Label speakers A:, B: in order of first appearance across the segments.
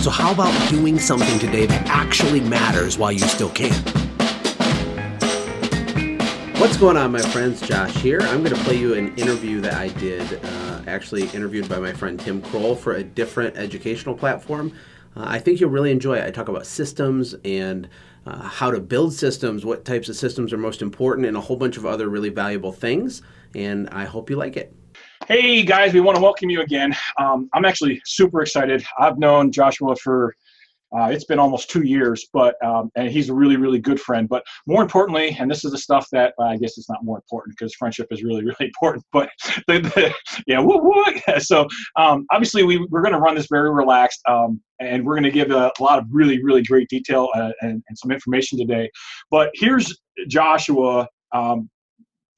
A: So, how about doing something today that actually matters while you still can?
B: What's going on, my friends? Josh here. I'm going to play you an interview that I did, uh, actually interviewed by my friend Tim Croll for a different educational platform. Uh, I think you'll really enjoy it. I talk about systems and uh, how to build systems, what types of systems are most important, and a whole bunch of other really valuable things. And I hope you like it.
C: Hey guys, we want to welcome you again. Um, I'm actually super excited. I've known Joshua for uh, it's been almost two years, but um, and he's a really, really good friend. But more importantly, and this is the stuff that I guess it's not more important because friendship is really, really important. But the, the, yeah, so um, obviously we we're going to run this very relaxed, um, and we're going to give a, a, lot of really, really great detail uh, and, and, some information today. But here's Joshua. Um,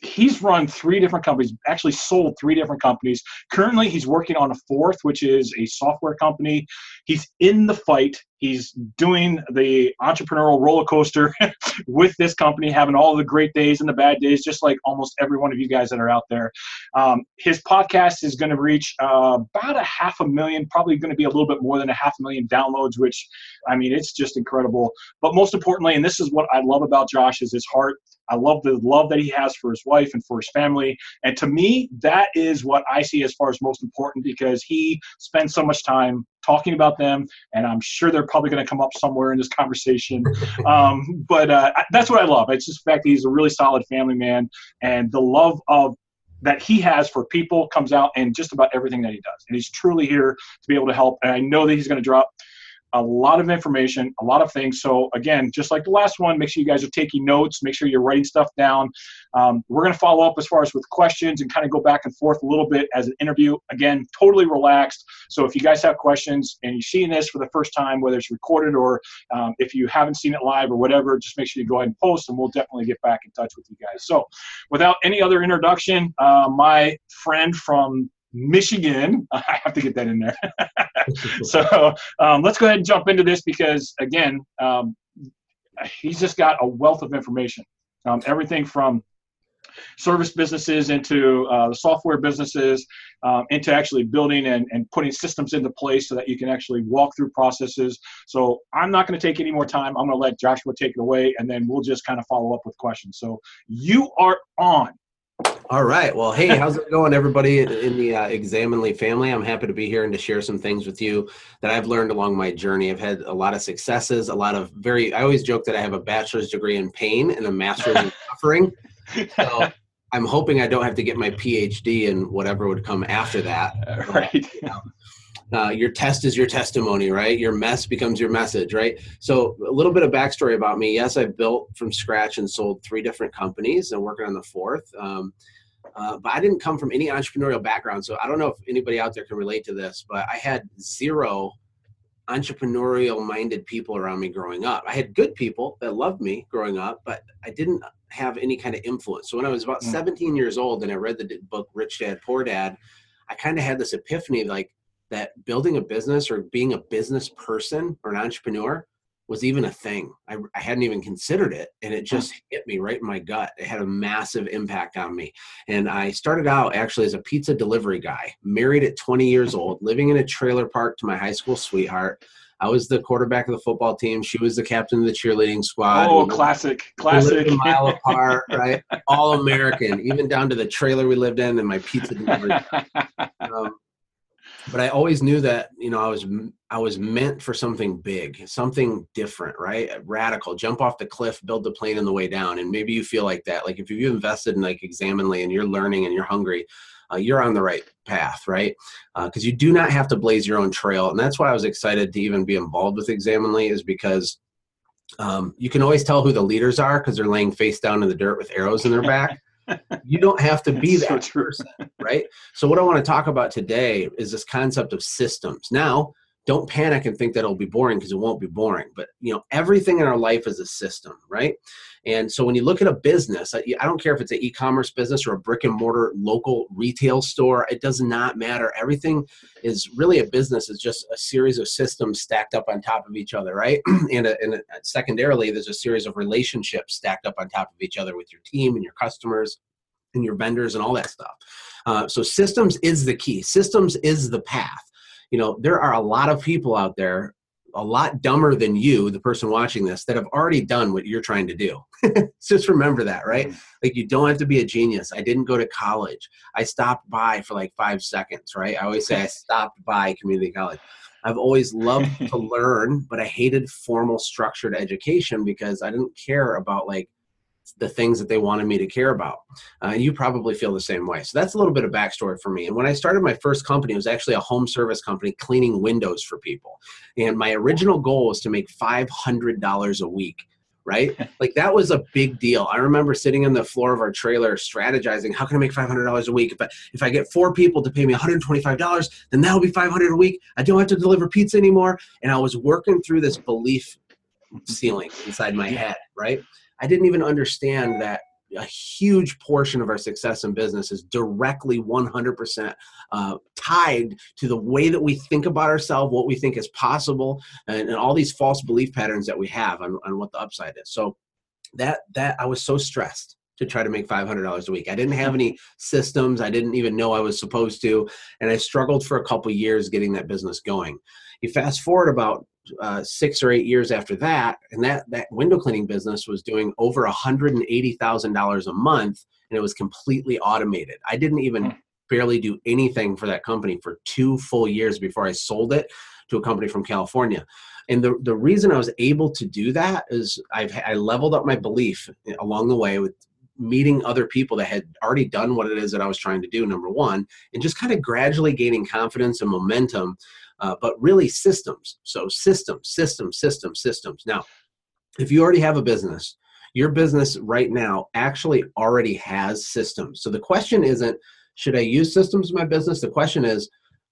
C: he's run three different companies, actually sold three different companies. Currently, he's working on a fourth, which is a software company. He's in the fight. He's doing the entrepreneurial roller coaster with this company, having all the great days and the bad days, just like almost every one of you guys that are out there. Um, his podcast is going to reach uh, about a half a million, probably going to be a little bit more than a half a million downloads, which, I mean, it's just incredible. But most importantly, and this is what I love about Josh, is his heart. I love the love that he has for his wife and for his family. And to me, that is what I see as far as most important because he spends so much time talking about them. And I'm sure they're probably going to come up somewhere in this conversation. um, but uh, that's what I love. It's just the fact that he's a really solid family man and the love of that he has for people comes out in just about everything that he does. And he's truly here to be able to help. And I know that he's going to drop a lot of information, a lot of things. So again, just like the last one, make sure you guys are taking notes. Make sure you're writing stuff down. Um, we're going to follow up as far as with questions and kind of go back and forth a little bit as an interview. Again, totally relaxed. So if you guys have questions and you're seeing this for the first time, whether it's recorded or um, if you haven't seen it live or whatever, just make sure you go ahead and post, and we'll definitely get back in touch with you guys. So without any other introduction, uh, my friend from Michigan. I have to get that in there. so um, let's go ahead and jump into this because, again, um, he's just got a wealth of information. Um, everything from service businesses into uh, the software businesses um, into actually building and, and putting systems into place so that you can actually walk through processes so i'm not going to take any more time i'm going to let joshua take it away and then we'll just kind of follow up with questions so you are on
B: all right. Well, hey, how's it going, everybody in the uh, Examinely family? I'm happy to be here and to share some things with you that I've learned along my journey. I've had a lot of successes, a lot of very, I always joke that I have a bachelor's degree in pain and a master's in suffering. So I'm hoping I don't have to get my PhD in whatever would come after that.
C: Right. you know,
B: uh, your test is your testimony, right? Your mess becomes your message, right? So, a little bit of backstory about me. Yes, I built from scratch and sold three different companies and working on the fourth. Um, uh, but I didn't come from any entrepreneurial background. So, I don't know if anybody out there can relate to this, but I had zero entrepreneurial minded people around me growing up. I had good people that loved me growing up, but I didn't have any kind of influence. So, when I was about mm. 17 years old and I read the book Rich Dad Poor Dad, I kind of had this epiphany like, that building a business or being a business person or an entrepreneur was even a thing. I, I, hadn't even considered it. And it just hit me right in my gut. It had a massive impact on me. And I started out actually as a pizza delivery guy, married at 20 years old, living in a trailer park to my high school sweetheart. I was the quarterback of the football team. She was the captain of the cheerleading squad.
C: Oh, classic, classic.
B: a mile apart, right? All American, even down to the trailer we lived in and my pizza delivery. Um, but I always knew that you know I was I was meant for something big, something different, right? Radical, jump off the cliff, build the plane on the way down. And maybe you feel like that. Like if you invested in like Examinely and you're learning and you're hungry, uh, you're on the right path, right? Because uh, you do not have to blaze your own trail, and that's why I was excited to even be involved with Examinely, is because um, you can always tell who the leaders are because they're laying face down in the dirt with arrows in their back you don't have to be that so person, right? So what I want to talk about today is this concept of systems. Now, don't panic and think that it'll be boring because it won't be boring but you know everything in our life is a system right? And so when you look at a business i don't care if it's an e-commerce business or a brick and mortar local retail store it does not matter. Everything is really a business is just a series of systems stacked up on top of each other right? And, a, and a, secondarily there's a series of relationships stacked up on top of each other with your team and your customers and your vendors and all that stuff. Uh, so systems is the key. Systems is the path you know there are a lot of people out there a lot dumber than you the person watching this that have already done what you're trying to do. Just remember that right? Mm. like you don't have to be a genius. I didn't go to college. I stopped by for like five seconds right? I always say i stopped by community college. I've always loved to learn but i hated formal structured education because i didn't care about like the things that they wanted me to care about. Uh, you probably feel the same way. So that's a little bit of backstory for me. And when I started my first company, it was actually a home service company cleaning windows for people. And my original goal was to make $500 a week. Right? like that was a big deal. I remember sitting on the floor of our trailer strategizing, how can I make $500 a week? If I, if I get four people to pay me $125, then that'll be 500 a week. I don't have to deliver pizza anymore. And I was working through this belief ceiling inside my head, right? I didn't even understand that a huge portion of our success in business is directly 100% uh, tied to the way that we think about ourselves, what we think is possible, and, and all these false belief patterns that we have on, on what the upside is. So that that I was so stressed to try to make $500 a week. I didn't have any systems. I didn't even know I was supposed to, and I struggled for a couple years getting that business going. You fast forward about uh, six or eight years after that, and that that window cleaning business was doing over hundred and eighty thousand dollars a month, and it was completely automated. I didn't even hmm. barely do anything for that company for two full years before I sold it to a company from California. And the, the reason I was able to do that is I've I leveled up my belief along the way with meeting other people that had already done what it is that I was trying to do, number one, and just kind of gradually gaining confidence and momentum uh, but really systems. So systems, systems, systems, systems. Now, if you already have a business, your business right now actually already has systems. So the question isn't, should I use systems in my business? The question is,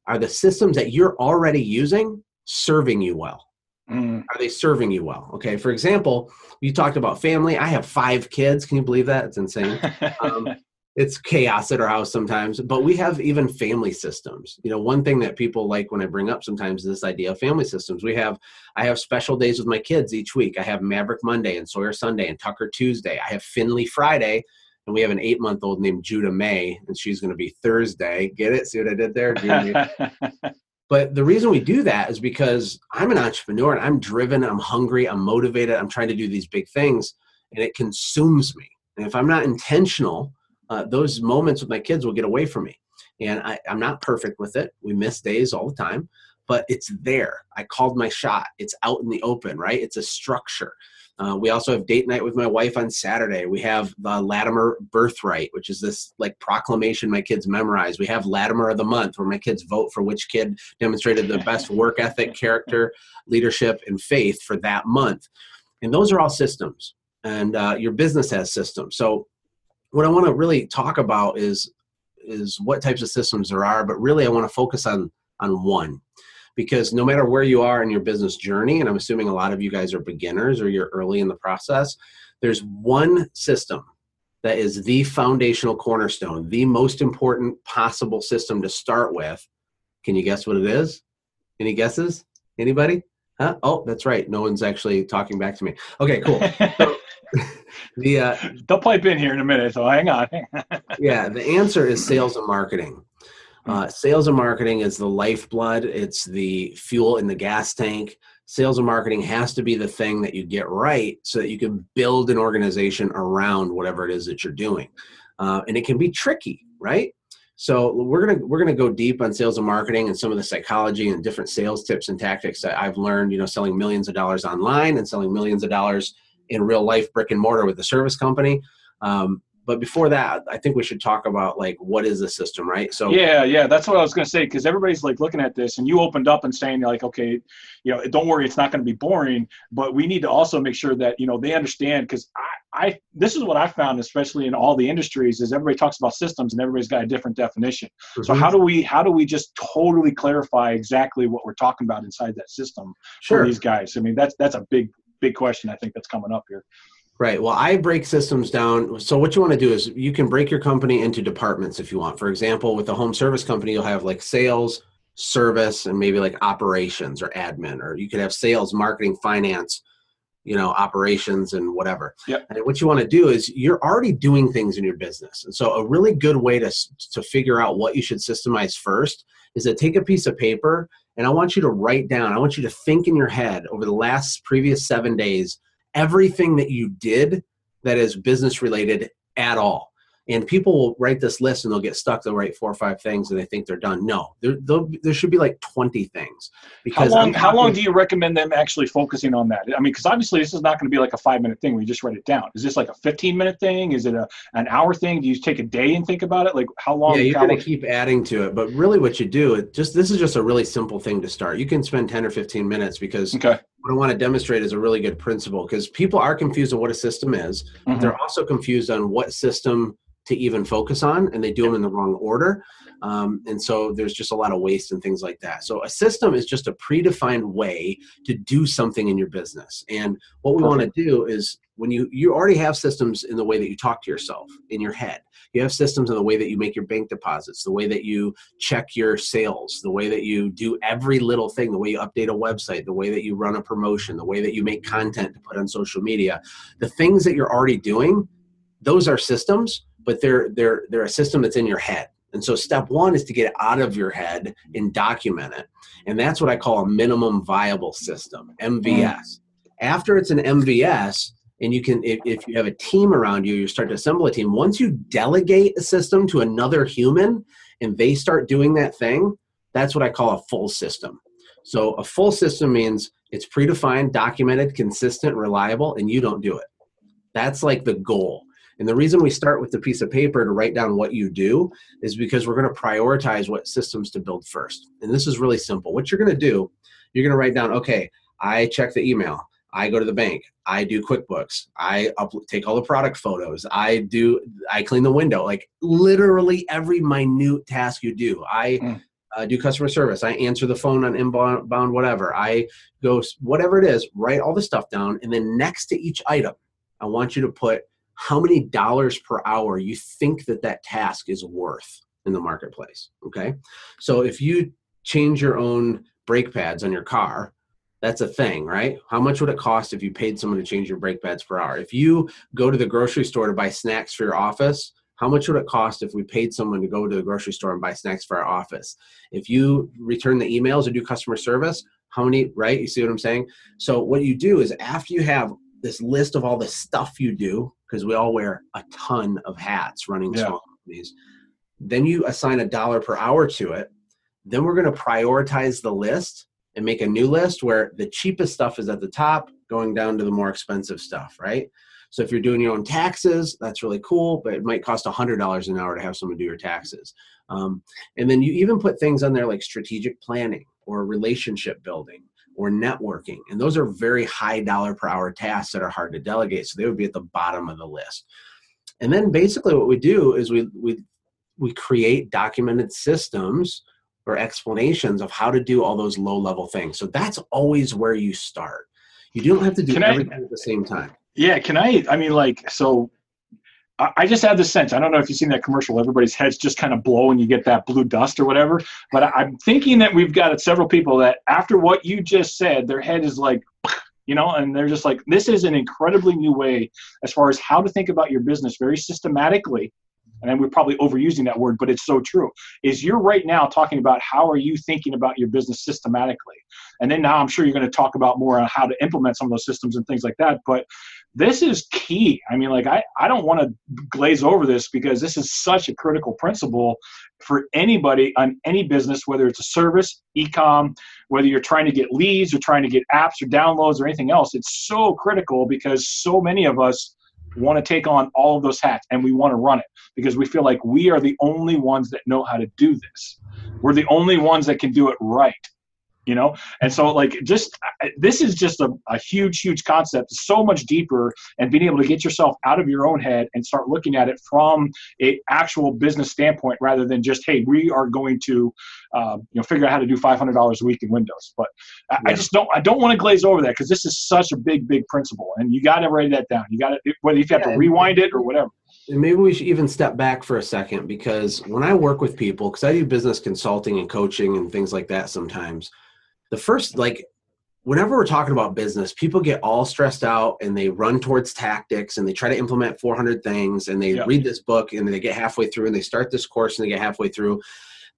B: are the systems that you're already using serving you well? Mm. Are they serving you well? Okay. For example, you talked about family. I have five kids. Can you believe that? It's insane. Um, it's chaos at our house sometimes but we have even family systems. You know one thing that people like when i bring up sometimes is this idea of family systems. We have i have special days with my kids each week. I have maverick monday and sawyer sunday and tucker tuesday. I have finley friday and we have an eight month old named judah may and she's going to be thursday. Get it? See what i did there but the reason we do that is because i'm an entrepreneur and i'm driven i'm hungry i'm motivated i'm trying to do these big things and it consumes me. And if i'm not intentional uh, those moments with my kids will get away from me. And I, I'm not perfect with it. We miss days all the time, but it's there. I called my shot. It's out in the open, right? It's a structure. Uh, we also have date night with my wife on Saturday. We have the Latimer Birthright, which is this like proclamation my kids memorize. We have Latimer of the Month, where my kids vote for which kid demonstrated the best work ethic, character, leadership, and faith for that month. And those are all systems. And uh, your business has systems. So what I want to really talk about is is what types of systems there are, but really I want to focus on on one because no matter where you are in your business journey, and I'm assuming a lot of you guys are beginners or you're early in the process, there's one system that is the foundational cornerstone, the most important possible system to start with. Can you guess what it is? Any guesses? Anybody? Huh? Oh, that's right. No one's actually talking back to me. Okay, cool. So,
C: the uh, they'll pipe in here in a minute, so hang on.
B: yeah, the answer is sales and marketing. Uh, sales and marketing is the lifeblood. It's the fuel in the gas tank. Sales and marketing has to be the thing that you get right so that you can build an organization around whatever it is that you're doing. Uh, and it can be tricky, right? So we're gonna we're gonna go deep on sales and marketing and some of the psychology and different sales tips and tactics that I've learned. You know, selling millions of dollars online and selling millions of dollars in real life brick and mortar with the service company. Um, but before that, I think we should talk about like what is the system, right?
C: So yeah, yeah, that's what I was going to say because everybody's like looking at this, and you opened up and saying like, okay, you know, don't worry, it's not going to be boring, but we need to also make sure that you know they understand because I I, this is what I found, especially in all the industries, is everybody talks about systems and everybody's got a different definition. Mm-hmm. So how do we how do we just totally clarify exactly what we're talking about inside that system sure. for these guys? I mean, that's that's a big big question I think that's coming up here.
B: Right. Well, I break systems down. So what you want to do is you can break your company into departments if you want. For example, with a home service company, you'll have like sales, service, and maybe like operations or admin, or you could have sales, marketing, finance, you know operations and whatever
C: yep.
B: and what you want to do is you're already doing things in your business and so a really good way to to figure out what you should systemize first is to take a piece of paper and i want you to write down i want you to think in your head over the last previous seven days everything that you did that is business related at all and people will write this list and they'll get stuck. They'll write four or five things and they think they're done. No there, there should be like 20 things.
C: Because how long, how long do you recommend them actually focusing on that? I mean because obviously this is not going to be like a five minute thing where you just write it down. Is this like a 15 minute thing? Is it a, an hour thing? Do you take a day and think about it? Like how long
B: yeah you're going to keep adding to it. But really what you do it just this is just a really simple thing to start. You can spend 10 or 15 minutes because
C: okay.
B: what I want to demonstrate is a really good principle because people are confused on what a system is. Mm-hmm. They're also confused on what system to even focus on and they do them in the wrong order. Um, and so there's just a lot of waste and things like that. So a system is just a predefined way to do something in your business. And what we want to do is when you you already have systems in the way that you talk to yourself in your head. You have systems in the way that you make your bank deposits the way that you check your sales the way that you do every little thing the way you update a website the way that you run a promotion the way that you make content to put on social media. The things that you're already doing those are systems but they're they're they're a system that's in your head. And so step one is to get it out of your head and document it. And that's what I call a minimum viable system, MVS. After it's an MVS, and you can if, if you have a team around you, you start to assemble a team. Once you delegate a system to another human and they start doing that thing, that's what I call a full system. So a full system means it's predefined, documented, consistent, reliable, and you don't do it. That's like the goal. And the reason we start with the piece of paper to write down what you do is because we're going to prioritize what systems to build first. And this is really simple. What you're going to do, you're going to write down, okay, I check the email. I go to the bank. I do QuickBooks. I up, take all the product photos. I do. I clean the window. Like literally every minute task you do. I mm. uh, do customer service. I answer the phone on inbound, whatever. I go whatever it is. Write all the stuff down, and then next to each item, I want you to put how many dollars per hour you think that that task is worth in the marketplace. Okay. So if you change your own brake pads on your car, that's a thing, right? How much would it cost if you paid someone to change your brake pads per hour? If you go to the grocery store to buy snacks for your office, how much would it cost if we paid someone to go to the grocery store and buy snacks for our office? If you return the emails or do customer service, how many, right? You see what I'm saying? So, what you do is after you have this list of all the stuff you do, because we all wear a ton of hats running yeah. small companies. Then you assign a dollar per hour to it. Then we're going to prioritize the list and make a new list where the cheapest stuff is at the top, going down to the more expensive stuff, right? So if you're doing your own taxes, that's really cool, but it might cost $100 an hour to have someone do your taxes. Um, and then you even put things on there like strategic planning or relationship building or networking. And those are very high dollar per hour tasks that are hard to delegate. So they would be at the bottom of the list. And then basically what we do is we we we create documented systems or explanations of how to do all those low level things. So that's always where you start. You don't have to do can everything I, at the same time.
C: Yeah, can I I mean like so I just have the sense. I don't know if you've seen that commercial. Everybody's heads just kind of blow, and you get that blue dust or whatever. But I'm thinking that we've got several people that, after what you just said, their head is like, you know, and they're just like, this is an incredibly new way as far as how to think about your business very systematically. And we're probably overusing that word, but it's so true. Is you're right now talking about how are you thinking about your business systematically, and then now I'm sure you're going to talk about more on how to implement some of those systems and things like that. But this is key. I mean, like, I, I don't want to glaze over this because this is such a critical principle for anybody on any business, whether it's a service, e-com, whether you're trying to get leads or trying to get apps or downloads or anything else. It's so critical because so many of us want to take on all of those hats and we want to run it because we feel like we are the only ones that know how to do this. We're the only ones that can do it right you know? And so like just this is just a, a huge huge concept so much deeper and being able to get yourself out of your own head and start looking at it from a actual business standpoint rather than just hey we are going to um, you know figure out how to do $500 a week in windows. But I, yeah. I just don't i don't want to glaze over that because this is such a big big principle and you got to write that down. You got to whether you have yeah, to rewind it or whatever.
B: And maybe we should even step back for a second because when I work with people, because I do business consulting and coaching and things like that sometimes, the first, like, whenever we're talking about business, people get all stressed out and they run towards tactics and they try to implement 400 things and they read this book and they get halfway through and they start this course and they get halfway through.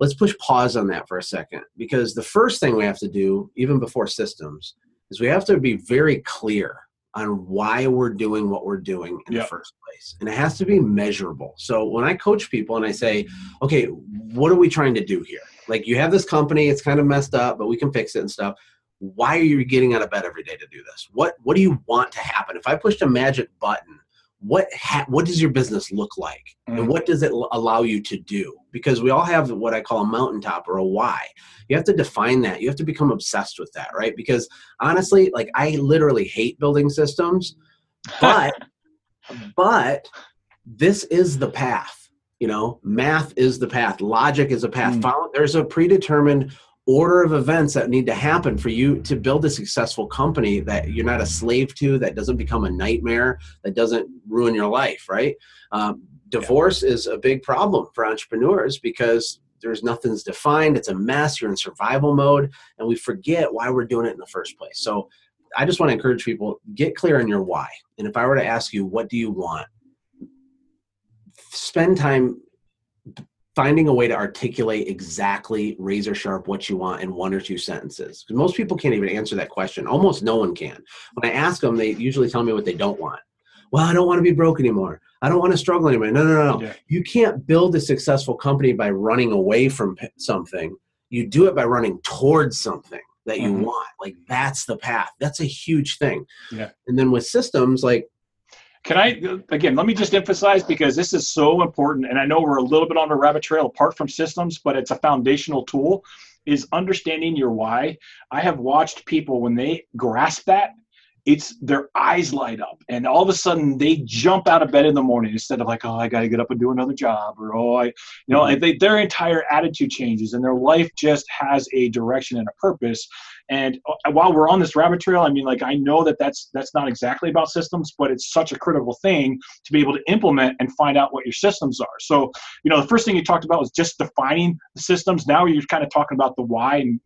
B: Let's push pause on that for a second because the first thing we have to do, even before systems, is we have to be very clear on why we're doing what we're doing in yep. the first place. And it has to be measurable. So when I coach people and I say, okay, what are we trying to do here? Like you have this company, it's kind of messed up, but we can fix it and stuff. Why are you getting out of bed every day to do this? What what do you want to happen? If I pushed a magic button what ha- what does your business look like mm. and what does it l- allow you to do because we all have what i call a mountaintop or a why you have to define that you have to become obsessed with that right because honestly like i literally hate building systems but but this is the path you know math is the path logic is a path mm. there's a predetermined order of events that need to happen for you to build a successful company that you're not a slave to, that doesn't become a nightmare, that doesn't ruin your life, right? Um, divorce yeah. is a big problem for entrepreneurs because there's nothing's defined, it's a mess, you're in survival mode, and we forget why we're doing it in the first place. So I just want to encourage people get clear on your why. And if I were to ask you, what do you want? Spend time finding a way to articulate exactly razor sharp what you want in one or two sentences. Because most people can't even answer that question. Almost no one can. When I ask them, they usually tell me what they don't want. Well, I don't want to be broke anymore. I don't want to struggle anymore. No, no, no, no. Yeah. You can't build a successful company by running away from something. You do it by running towards something that you mm-hmm. want. Like that's the path. That's a huge thing. Yeah. And then with systems, like
C: can I again? Let me just emphasize because this is so important, and I know we're a little bit on a rabbit trail apart from systems, but it's a foundational tool. Is understanding your why. I have watched people when they grasp that, it's their eyes light up and all of a sudden they jump out of bed in the morning instead of like oh i got to get up and do another job or oh i you know mm-hmm. they, their entire attitude changes and their life just has a direction and a purpose and uh, while we're on this rabbit trail, I mean, like I know that that's that's not exactly about systems, but it's such a critical thing to be able to implement and find out what your systems are. So, you know, the first thing you talked about was just defining the systems. Now you're kind of talking about the why and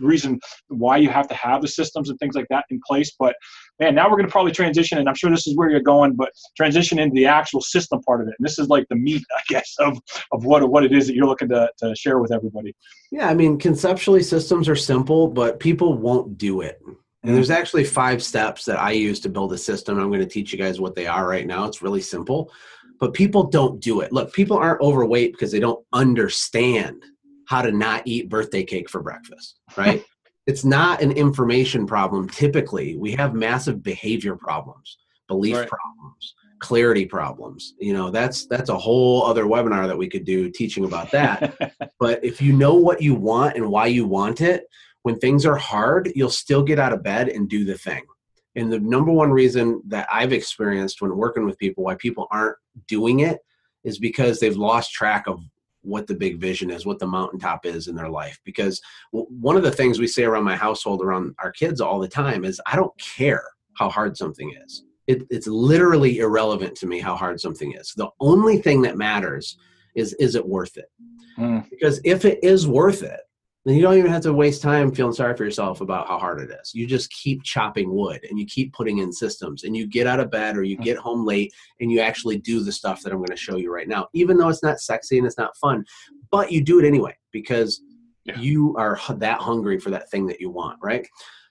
C: reason why you have to have the systems and things like that in place. But man, now we're going to probably transition, and I'm sure this is where you're going, but transition into the actual system part of it. And this is like the meat, I guess, of of what what it is that you're looking to to share with everybody.
B: Yeah, I mean, conceptually, systems are simple, but people won't do it. And there's mm. actually five steps that I use to build a system. I'm going to teach you guys what they are right now. It's really simple, but people don't do it. Look, people aren't overweight because they don't understand how to not eat birthday cake for breakfast, right? it's not an information problem. Typically, we have massive behavior problems, belief right. problems, clarity problems. You know, that's that's a whole other webinar that we could do teaching about that. but if you know what you want and why you want it, when things are hard, you'll still get out of bed and do the thing. And the number one reason that I've experienced when working with people why people aren't doing it is because they've lost track of what the big vision is, what the mountaintop is in their life. Because one of the things we say around my household, around our kids all the time, is I don't care how hard something is. It, it's literally irrelevant to me how hard something is. The only thing that matters is is it worth it? Mm. Because if it is worth it, then you don't even have to waste time feeling sorry for yourself about how hard it is. You just keep chopping wood and you keep putting in systems and you get out of bed or you mm. get home late and you actually do the stuff that I'm going to show you right now, even though it's not sexy and it's not fun, but you do it anyway because yeah. you are that hungry for that thing that you want, right?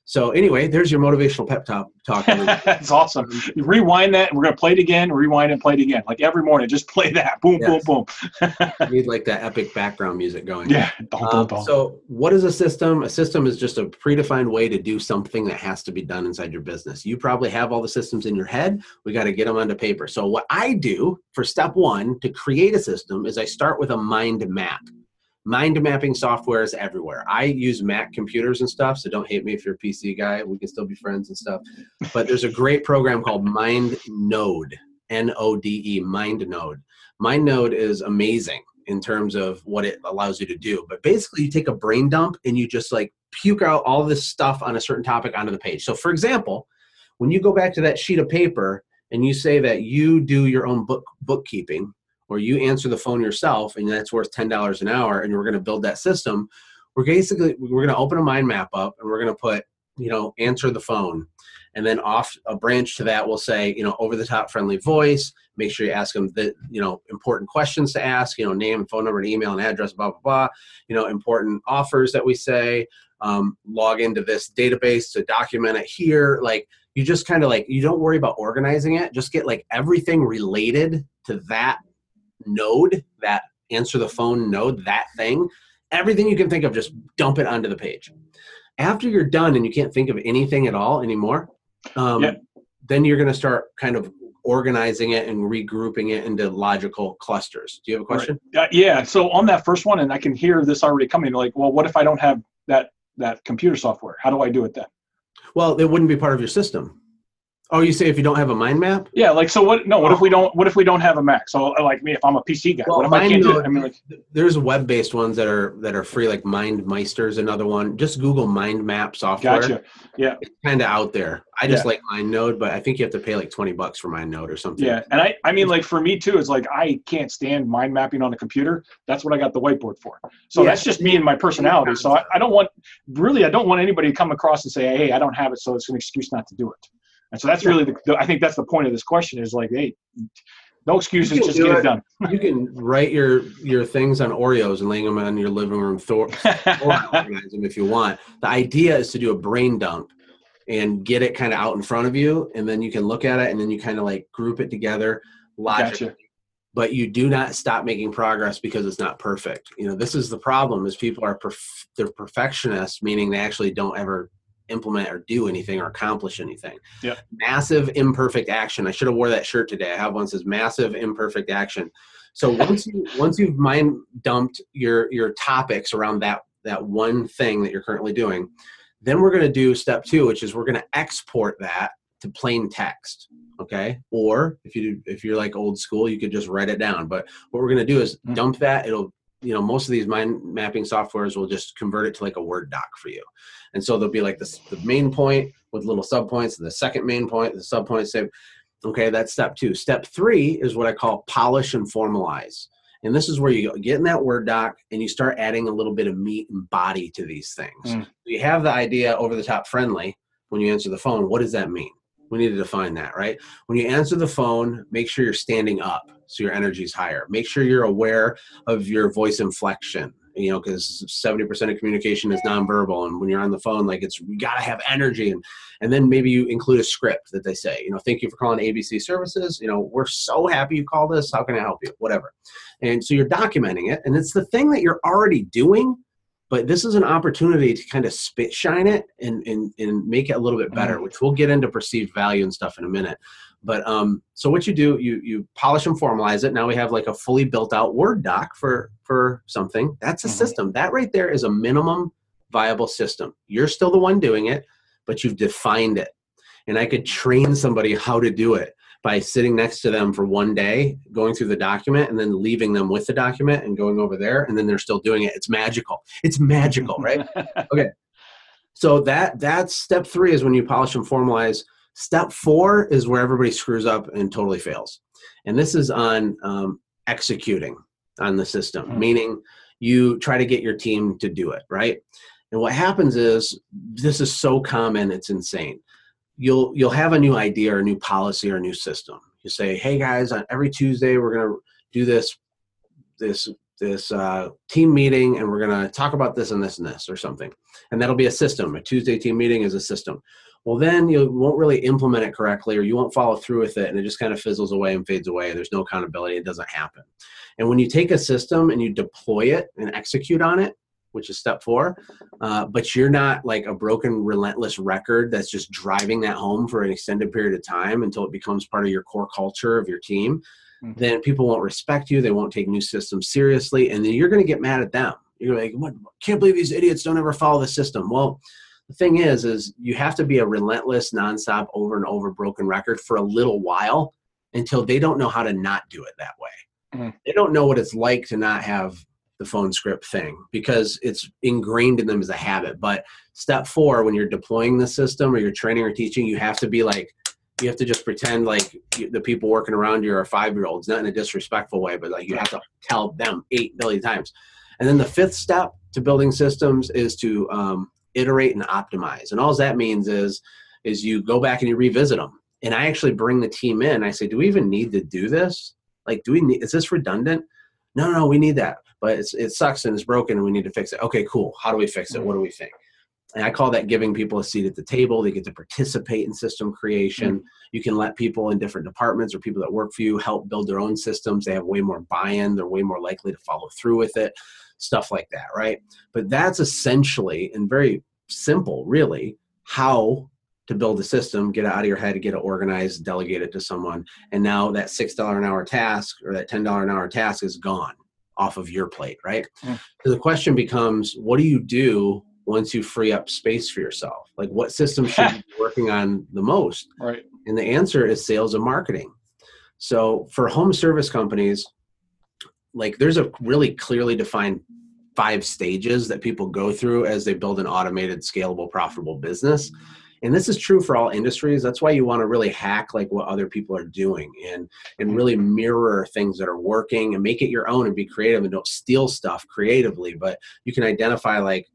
B: So anyway, there's your motivational pep talk. talk.
C: That's awesome. You rewind that, and we're gonna play it again. Rewind and play it again, like every morning. Just play that. Boom, yes. boom,
B: boom. need like that epic background music going.
C: Yeah.
B: Boom, Um, so, what is a system? A system is just a predefined way to do something that has to be done inside your business. You probably have all the systems in your head. We got to get them onto paper. So, what I do for step one to create a system is I start with a mind map. Mind mapping software is everywhere. I use Mac computers and stuff, so don't hate me if you're a PC guy. We can still be friends and stuff. But there's a great program called Mind Node, N O D E, MindNode. Mind Node is amazing in terms of what it allows you to do. But basically, you take a brain dump and you just like puke out all this stuff on a certain topic onto the page. So, for example, when you go back to that sheet of paper and you say that you do your own book bookkeeping or you answer the phone yourself and that's worth $10 an hour and we're going to build that system we're basically we're going to open a mind map up and we're going to put you know answer the phone. And then off a branch to that will say you know over the top friendly voice make sure you ask them the you know important questions to ask you know name and phone number and email and address blah blah blah you know important offers that we say um, log into this database to document it here like you just kind of like you don't worry about organizing it just get like everything related to that node, that answer the phone node, that thing, everything you can think of, just dump it onto the page. After you're done and you can't think of anything at all anymore, um, yeah. then you're going to start kind of organizing it and regrouping it into logical clusters. Do you have a question?
C: Right. Uh, yeah. So on that first one, and I can hear this already coming. Like, well, what if I don't have that that computer software? How do I do it then?
B: Well, it wouldn't be part of your system. Oh, you say if you don't have a mind map?
C: Yeah, like so. What? No. What if oh. we don't? What if we don't have a Mac? So, uh, like me, if I'm a PC guy, well, what if I can't do it? I mean, like,
B: there's web-based ones that are that are free, like MindMeister is another one. Just Google Mind Map software.
C: Gotcha. Yeah.
B: It's kind of out there. I just yeah. like MindNode, but I think you have to pay like twenty bucks for MindNode or something.
C: Yeah, and I, I mean, like for me too, it's like I can't stand mind mapping on a computer. That's what I got the whiteboard for. So yeah. that's just me and my personality. So I, I don't want, really, I don't want anybody to come across and say, hey, I don't have it, so it's an excuse not to do it. And so that's really the, the, I think that's the point of this question is like, hey, no excuses, just get it, it, done.
B: you can write your your things on Oreos and laying them on your living room floor, organize them if you want. The idea is to do a brain dump and get it kind of out in front of you, and then you can look at it and then you kind of like group it together logically. Gotcha. But you do not stop making progress because it's not perfect. You know, this is the problem: is people are perf- they're perfectionists, meaning they actually don't ever implement or do anything or accomplish anything.
C: Yeah.
B: Massive imperfect action. I should have wore that shirt today. I have one that says massive imperfect action. So once you once you've mind dumped your your topics around that that one thing that you're currently doing, then we're going to do step 2 which is we're going to export that to plain text okay or if you if you're like old school you could just write it down but what we're going to do is mm. dump that it'll you know most of these mind mapping softwares will just convert it to like a word doc for you. And so there'll be like this the main point with little subpoints and the second main point the subpoint say okay that's step two. Step three is what i call polish and formalize. And this is where you get in that word doc and you start adding a little bit of meat and body to these things. Mm. you have the idea over the top friendly when you answer the phone. What does that mean? We need to define that right? When you answer the phone make sure you're standing up so your energy is higher. Make sure you're aware of your voice inflection you know because 70% of communication is nonverbal and when you're on the phone like it's you gotta have energy and and then maybe you include a script that they say you know thank you for calling abc services you know we're so happy you called us how can i help you? Whatever. And so you're documenting it and it's the thing that you're already doing but this is an opportunity to kind of spit shine it and, and, and make it a little bit better mm-hmm. which we'll get into perceived value and stuff in a minute but um, so what you do, you you polish and formalize it. Now we have like a fully built out Word doc for for something. That's a mm-hmm. system. That right there is a minimum viable system. You're still the one doing it, but you've defined it. And I could train somebody how to do it by sitting next to them for one day, going through the document, and then leaving them with the document and going over there, and then they're still doing it. It's magical. It's magical, right? okay. So that that's step three is when you polish and formalize Step four is where everybody screws up and totally fails. And this is on um, executing on the system, mm-hmm. meaning you try to get your team to do it, right? And what happens is this is so common, it's insane. You'll you'll have a new idea or a new policy or a new system. You say, "Hey guys, on every Tuesday we're going to do this this this uh, team meeting and we're going to talk about this and this and this or something." And that'll be a system. A Tuesday team meeting is a system well then you won't really implement it correctly or you won't follow through with it and it just kind of fizzles away and fades away there's no accountability it doesn't happen and when you take a system and you deploy it and execute on it which is step four uh, but you're not like a broken relentless record that's just driving that home for an extended period of time until it becomes part of your core culture of your team mm-hmm. then people won't respect you they won't take new systems seriously and then you're going to get mad at them You're like, what? Can't believe these idiots don't ever follow the system. Well, the thing is, is you have to be a relentless, nonstop, over and over broken record for a little while until they don't know how to not do it that way. Mm-hmm. They don't know what it's like to not have the phone script thing because it's ingrained in them as a habit. But step four, when you're deploying the system or you're training or teaching, you have to be like, you have to just pretend like the people working around you are five year olds, not in a disrespectful way, but like you have to tell them eight billion times. And then the fifth step to building systems is to um, iterate and optimize. And all that means is is you go back and you revisit them. And I actually bring the team in. I say, do we even need to do this? Like, do we need? Is this redundant? No, no, we need that, but it's, it sucks and it's broken and we need to fix it. Okay, cool. How do we fix it? Mm-hmm. What do we think? And I call that giving people a seat at the table. They get to participate in system creation. Mm-hmm. You can let people in different departments or people that work for you help build their own systems. They have way more buy in, they're way more likely to follow through with it, stuff like that, right? But that's essentially and very simple, really, how to build a system, get it out of your head, get it organized, delegate it to someone. And now that $6 an hour task or that $10 an hour task is gone off of your plate, right? Mm. So the question becomes what do you do once you free up space for yourself? Like what system should you be working on the most?
C: Right.
B: And the answer is sales and marketing. So for home service companies, like there's a really clearly defined five stages that people go through as they build an automated, scalable, profitable business. And this is true for all industries. That's why you want to really hack like what other people are doing and and really mirror things that are working and make it your own and be creative and don't steal stuff creatively. But you can identify like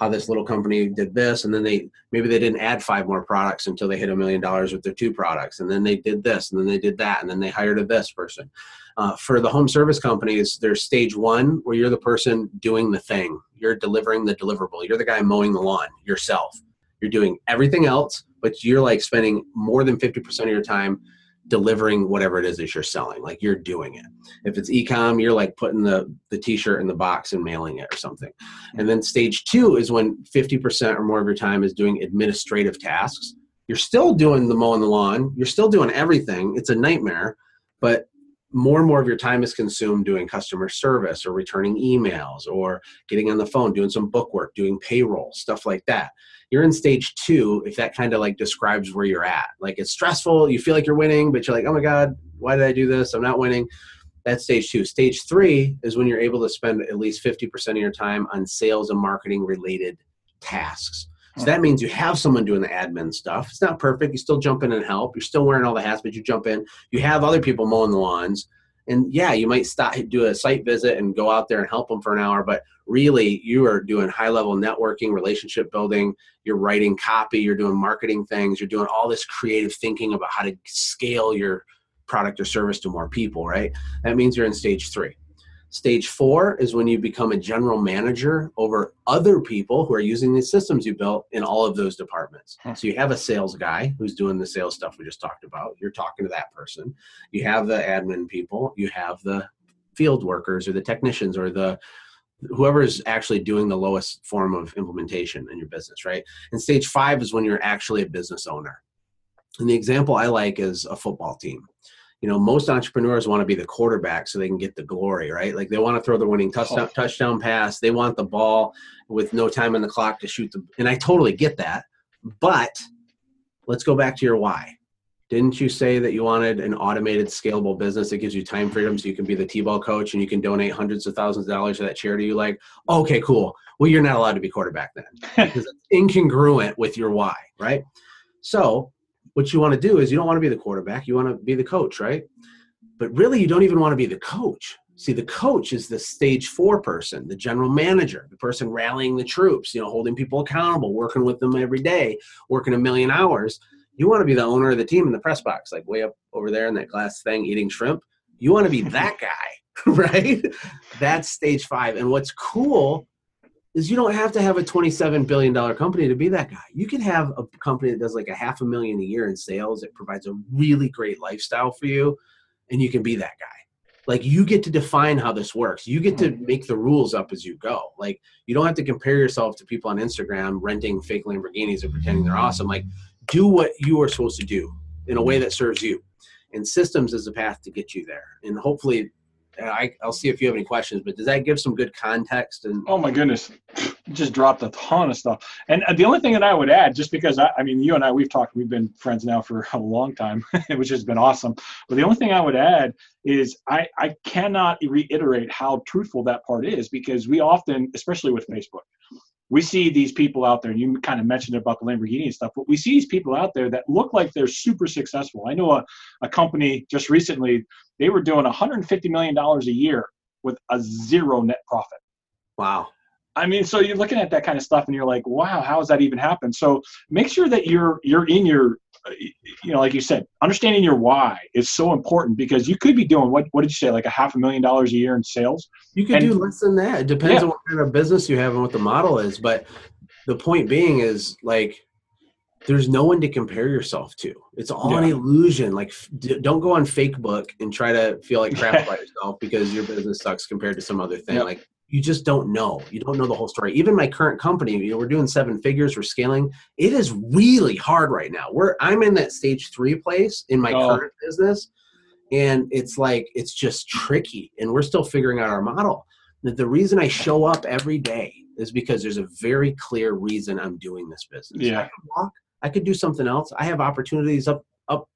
B: how this little company did this and then they maybe they didn't add five more products until they hit a million dollars with their two products and then they did this and then they did that and then they hired a this person. Uh, for the home service companies there's stage one where you're the person doing the thing. You're delivering the deliverable. You're the guy mowing the lawn yourself. You're doing everything else but you're like spending more than 50% of your time delivering whatever it is that you're selling like you're doing it. If it's ecom you're like putting the the t-shirt in the box and mailing it or something. And then stage two is when 50% or more of your time is doing administrative tasks. You're still doing the mowing the lawn. You're still doing everything. It's a nightmare. But more and more of your time is consumed doing customer service or returning emails or getting on the phone doing some book work doing payroll stuff like that. You're in stage two if that kind of like describes where you're at. Like it's stressful you feel like you're winning but you're like oh my god why did i do this? I'm not winning. That's stage two. Stage three is when you're able to spend at least 50% of your time on sales and marketing related tasks so that means you have someone doing the admin stuff. It's not perfect. You still jump in and help. You're still wearing all the hats, but you jump in. You have other people mowing the lawns. And yeah, you might stop, do a site visit and go out there and help them for an hour, but really you are doing high level networking, relationship building, you're writing copy, you're doing marketing things, you're doing all this creative thinking about how to scale your product or service to more people, right? That means you're in stage three. Stage four is when you become a general manager over other people who are using the systems you built in all of those departments. Hmm. So you have a sales guy who's doing the sales stuff we just talked about. You're talking to that person. You have the admin people. You have the field workers or the technicians or the whoever's actually doing the lowest form of implementation in your business, right? And stage five is when you're actually a business owner. And the example I like is a football team you know most entrepreneurs want to be the quarterback so they can get the glory right? Like they want to throw the winning touchdown oh. touchdown pass. They want the ball with no time on the clock to shoot the and i totally get that but let's go back to your why. Didn't you say that you wanted an automated scalable business that gives you time freedom so you can be the t-ball coach and you can donate hundreds of thousands of dollars to that charity you like? Okay cool. Well you're not allowed to be quarterback then because it's incongruent with your why right? So what you want to do is you don't want to be the quarterback, you want to be the coach, right? But really, you don't even want to be the coach. See, the coach is the stage four person, the general manager, the person rallying the troops, you know, holding people accountable, working with them every day, working a million hours. You want to be the owner of the team in the press box, like way up over there in that glass thing eating shrimp. You want to be that guy, right? That's stage five. And what's cool is you don't have to have a 27 billion dollar company to be that guy. You can have a company that does like a half a million a year in sales. It provides a really great lifestyle for you, and you can be that guy. Like you get to define how this works. You get to mm-hmm. make the rules up as you go. Like you don't have to compare yourself to people on Instagram renting fake Lamborghinis and pretending they're awesome. Like do what you are supposed to do in a way that serves you. And systems is the path to get you there. And hopefully I, I'll see if you have any questions, but does that give some good context? And
C: Oh my goodness, just dropped a ton of stuff. And uh, the only thing that I would add, just because I, I mean, you and I, we've talked, we've been friends now for a long time, which has been awesome. But the only thing I would add is I, I cannot reiterate how truthful that part is because we often, especially with Facebook, we see these people out there, and you kind of mentioned about the Lamborghini and stuff, but we see these people out there that look like they're super successful. I know a, a company just recently, they were doing $150 million a year with a zero net profit.
B: wow.
C: I mean, so you're looking at that kind of stuff, and you're like, "Wow, how has that even happened?" So make sure that you're you're in your, Uh, you know, like you said, understanding your why is so important because you could be doing what what did you say, like a half a million dollars a year in sales?
B: You could
C: And-
B: do less than that. It depends
C: Yeah.
B: on what kind of business you have and what the model is. But the point being is like, there's no one to compare yourself to. It's all an illusion. Like, d- don't go on Facebook and try to feel like crap about yourself because your business sucks compared to some other thing.
C: Yep.
B: Like, you just don't know. You don't know the whole story. Even my current company, you know, we're doing seven figures, we're scaling. It is really hard right now. We're I'm in that stage three place in my
C: Oh.
B: current business, and it's like it's just tricky, and we're still figuring out our model. The, the reason I show up every day is because there's a very clear reason I'm doing this business.
C: Yeah.
B: I could walk, I could do something else. I have opportunities up up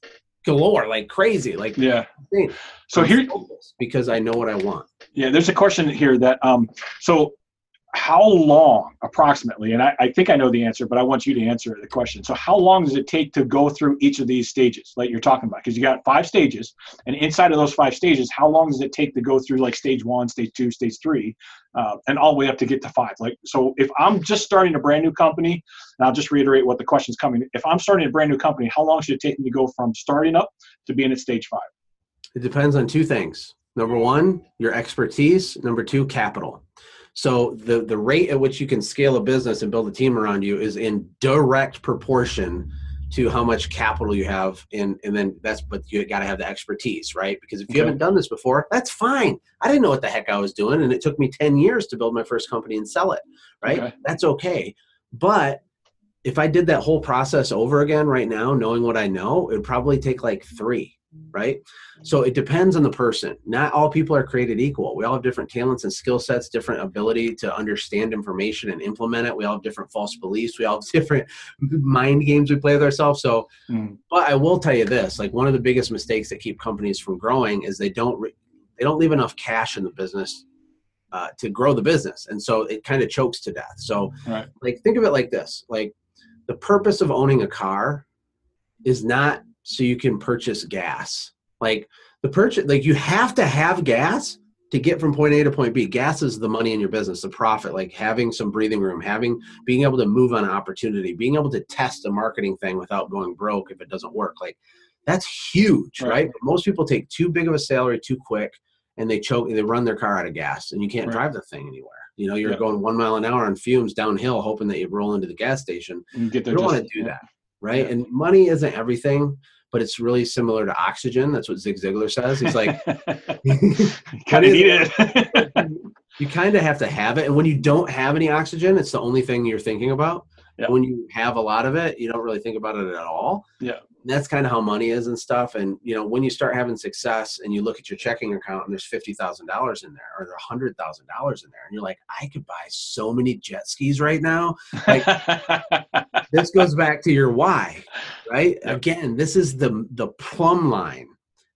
B: galore, like crazy, like
C: Yeah.
B: insane.
C: So
B: I'm
C: here,
B: because I know what I want.
C: Yeah, there's a question here that um, so how long approximately, and I, I think I know the answer, but I want you to answer the question. So how long does it take to go through each of these stages like you're talking about? Because you got five stages, and inside of those five stages, how long does it take to go through like stage one, stage two, stage three, uh, and all the way up to get to five? Like, so if I'm just starting a brand new company, and I'll just reiterate what the question's coming. If I'm starting a brand new company, how long should it take me to go from starting up to being at stage five?
B: It depends on two things. Number one, your expertise. Number two, capital. So the the rate at which you can scale a business and build a team around you is in direct proportion to how much capital you have and and then that's but you got to have the expertise right because if you
C: Okay.
B: haven't done this before that's fine i didn't know what the heck i was doing and it took me 10 years to build my first company and sell it right
C: Okay.
B: that's okay but if i did that whole process over again right now knowing what i know it would probably take like three right? So it depends on the person. Not all people are created equal. We all have different talents and skill sets different ability to understand information and implement it. We all have different false beliefs. We all have different mind games we play with ourselves. So
C: Mm.
B: but I will tell you this: like one of the biggest mistakes that keep companies from growing is they don't re- they don't leave enough cash in the business uh, to grow the business, and so it kind of chokes to death. So,
C: Right.
B: like think of it like this: like the purpose of owning a car is not so you can purchase gas. Like the purchase, like you have to have gas to get from point A to point B. Gas is the money in your business, the profit. Like having some breathing room, having being able to move on an opportunity, being able to test a marketing thing without going broke if it doesn't work. Like that's huge,
C: Right.
B: right? But most people take too big of a salary too quick and they choke they run their car out of gas and you can't
C: Right.
B: drive the thing anywhere. You know, you're
C: Yeah.
B: going one mile an hour on fumes downhill, hoping that you roll into the gas station.
C: Get
B: You don't want to do
C: yeah.
B: that, right?
C: Yeah.
B: And money isn't everything, but it's really similar to oxygen. That's what Zig Ziglar says. He's like,
C: kind of need it.
B: you kind of have to have it. And when you don't have any oxygen, it's the only thing you're thinking about.
C: Yeah.
B: When you have a lot of it, you don't really think about it at all.
C: Yeah.
B: That's kind of how money is and stuff. And you know, when you start having success and you look at your checking account and there's fifty thousand dollars in there or there's hundred thousand dollars in there, and you're like, I could buy so many jet skis right now. this goes back to your why, right?
C: Yep.
B: Again, this is the the plumb line.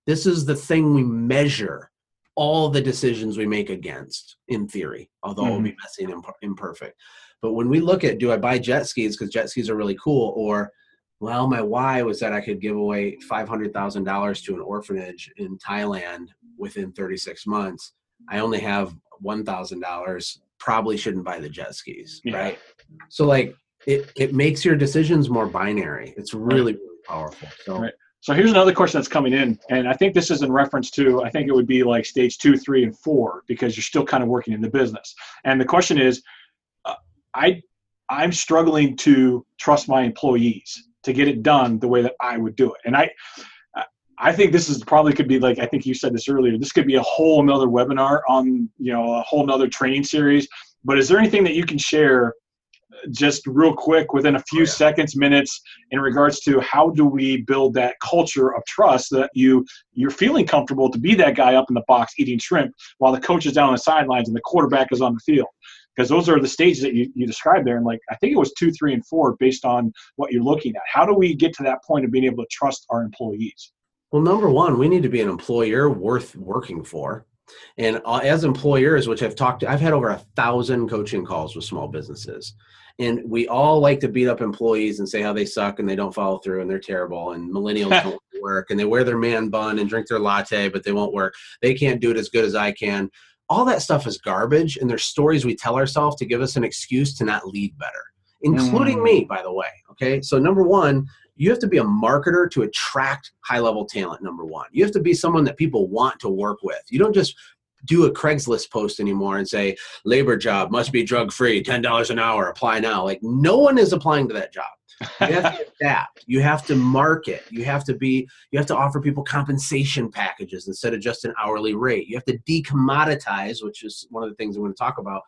B: This is the thing we measure all the decisions we make against, in theory, although it will be mm-hmm. messy and imper- imperfect. But when we look at, do I buy jet skis because jet skis are really cool, or well, my why was that I could give away five hundred thousand dollars to an orphanage in Thailand within thirty six months. I only have one thousand dollars. Probably shouldn't buy the jet skis,
C: Yeah.
B: right? So like it it makes your decisions more binary. It's really really powerful. So
C: Right. So here's another question that's coming in, and I think this is in reference to I think it would be like stage two, three, and four because you're still kind of working in the business. And the question is, uh, I I'm struggling to trust my employees to get it done the way that I would do it, and I. I think this is probably could be like I think you said this earlier. This could be a whole another webinar on you know a whole nother training series. But is there anything that you can share uh, just real quick within a few oh, yeah. seconds, minutes, in regards to how do we build that culture of trust that you you're feeling comfortable to be that guy up in the box eating shrimp while the coach is down on the sidelines and the quarterback is on the field. Because those are the stages that you, you described there. And like I think it was two, three, and four based on what you're looking at. How do we get to that point of being able to trust our employees?
B: Well, number one, we need to be an employer worth working for. And uh, as employers, which I've talked to, I've had over a thousand coaching calls with small businesses. And we all like to beat up employees and say how they suck and they don't follow through and they're terrible and millennials don't work and they wear their man bun and drink their latte, but they won't work. They can't do it as good as I can. All that stuff is garbage. And there's stories we tell ourselves to give us an excuse to not lead better, including mm. me, by the way. Okay. So, number one, you have to be a marketer to attract high level talent number one you have to be someone that people want to work with you don't just do a craigslist post anymore and say labor job must be drug free $10 an hour apply now like no one is applying to that job you have to adapt you have to market you have to be you have to offer people compensation packages instead of just an hourly rate you have to decommoditize which is one of the things i'm going to talk about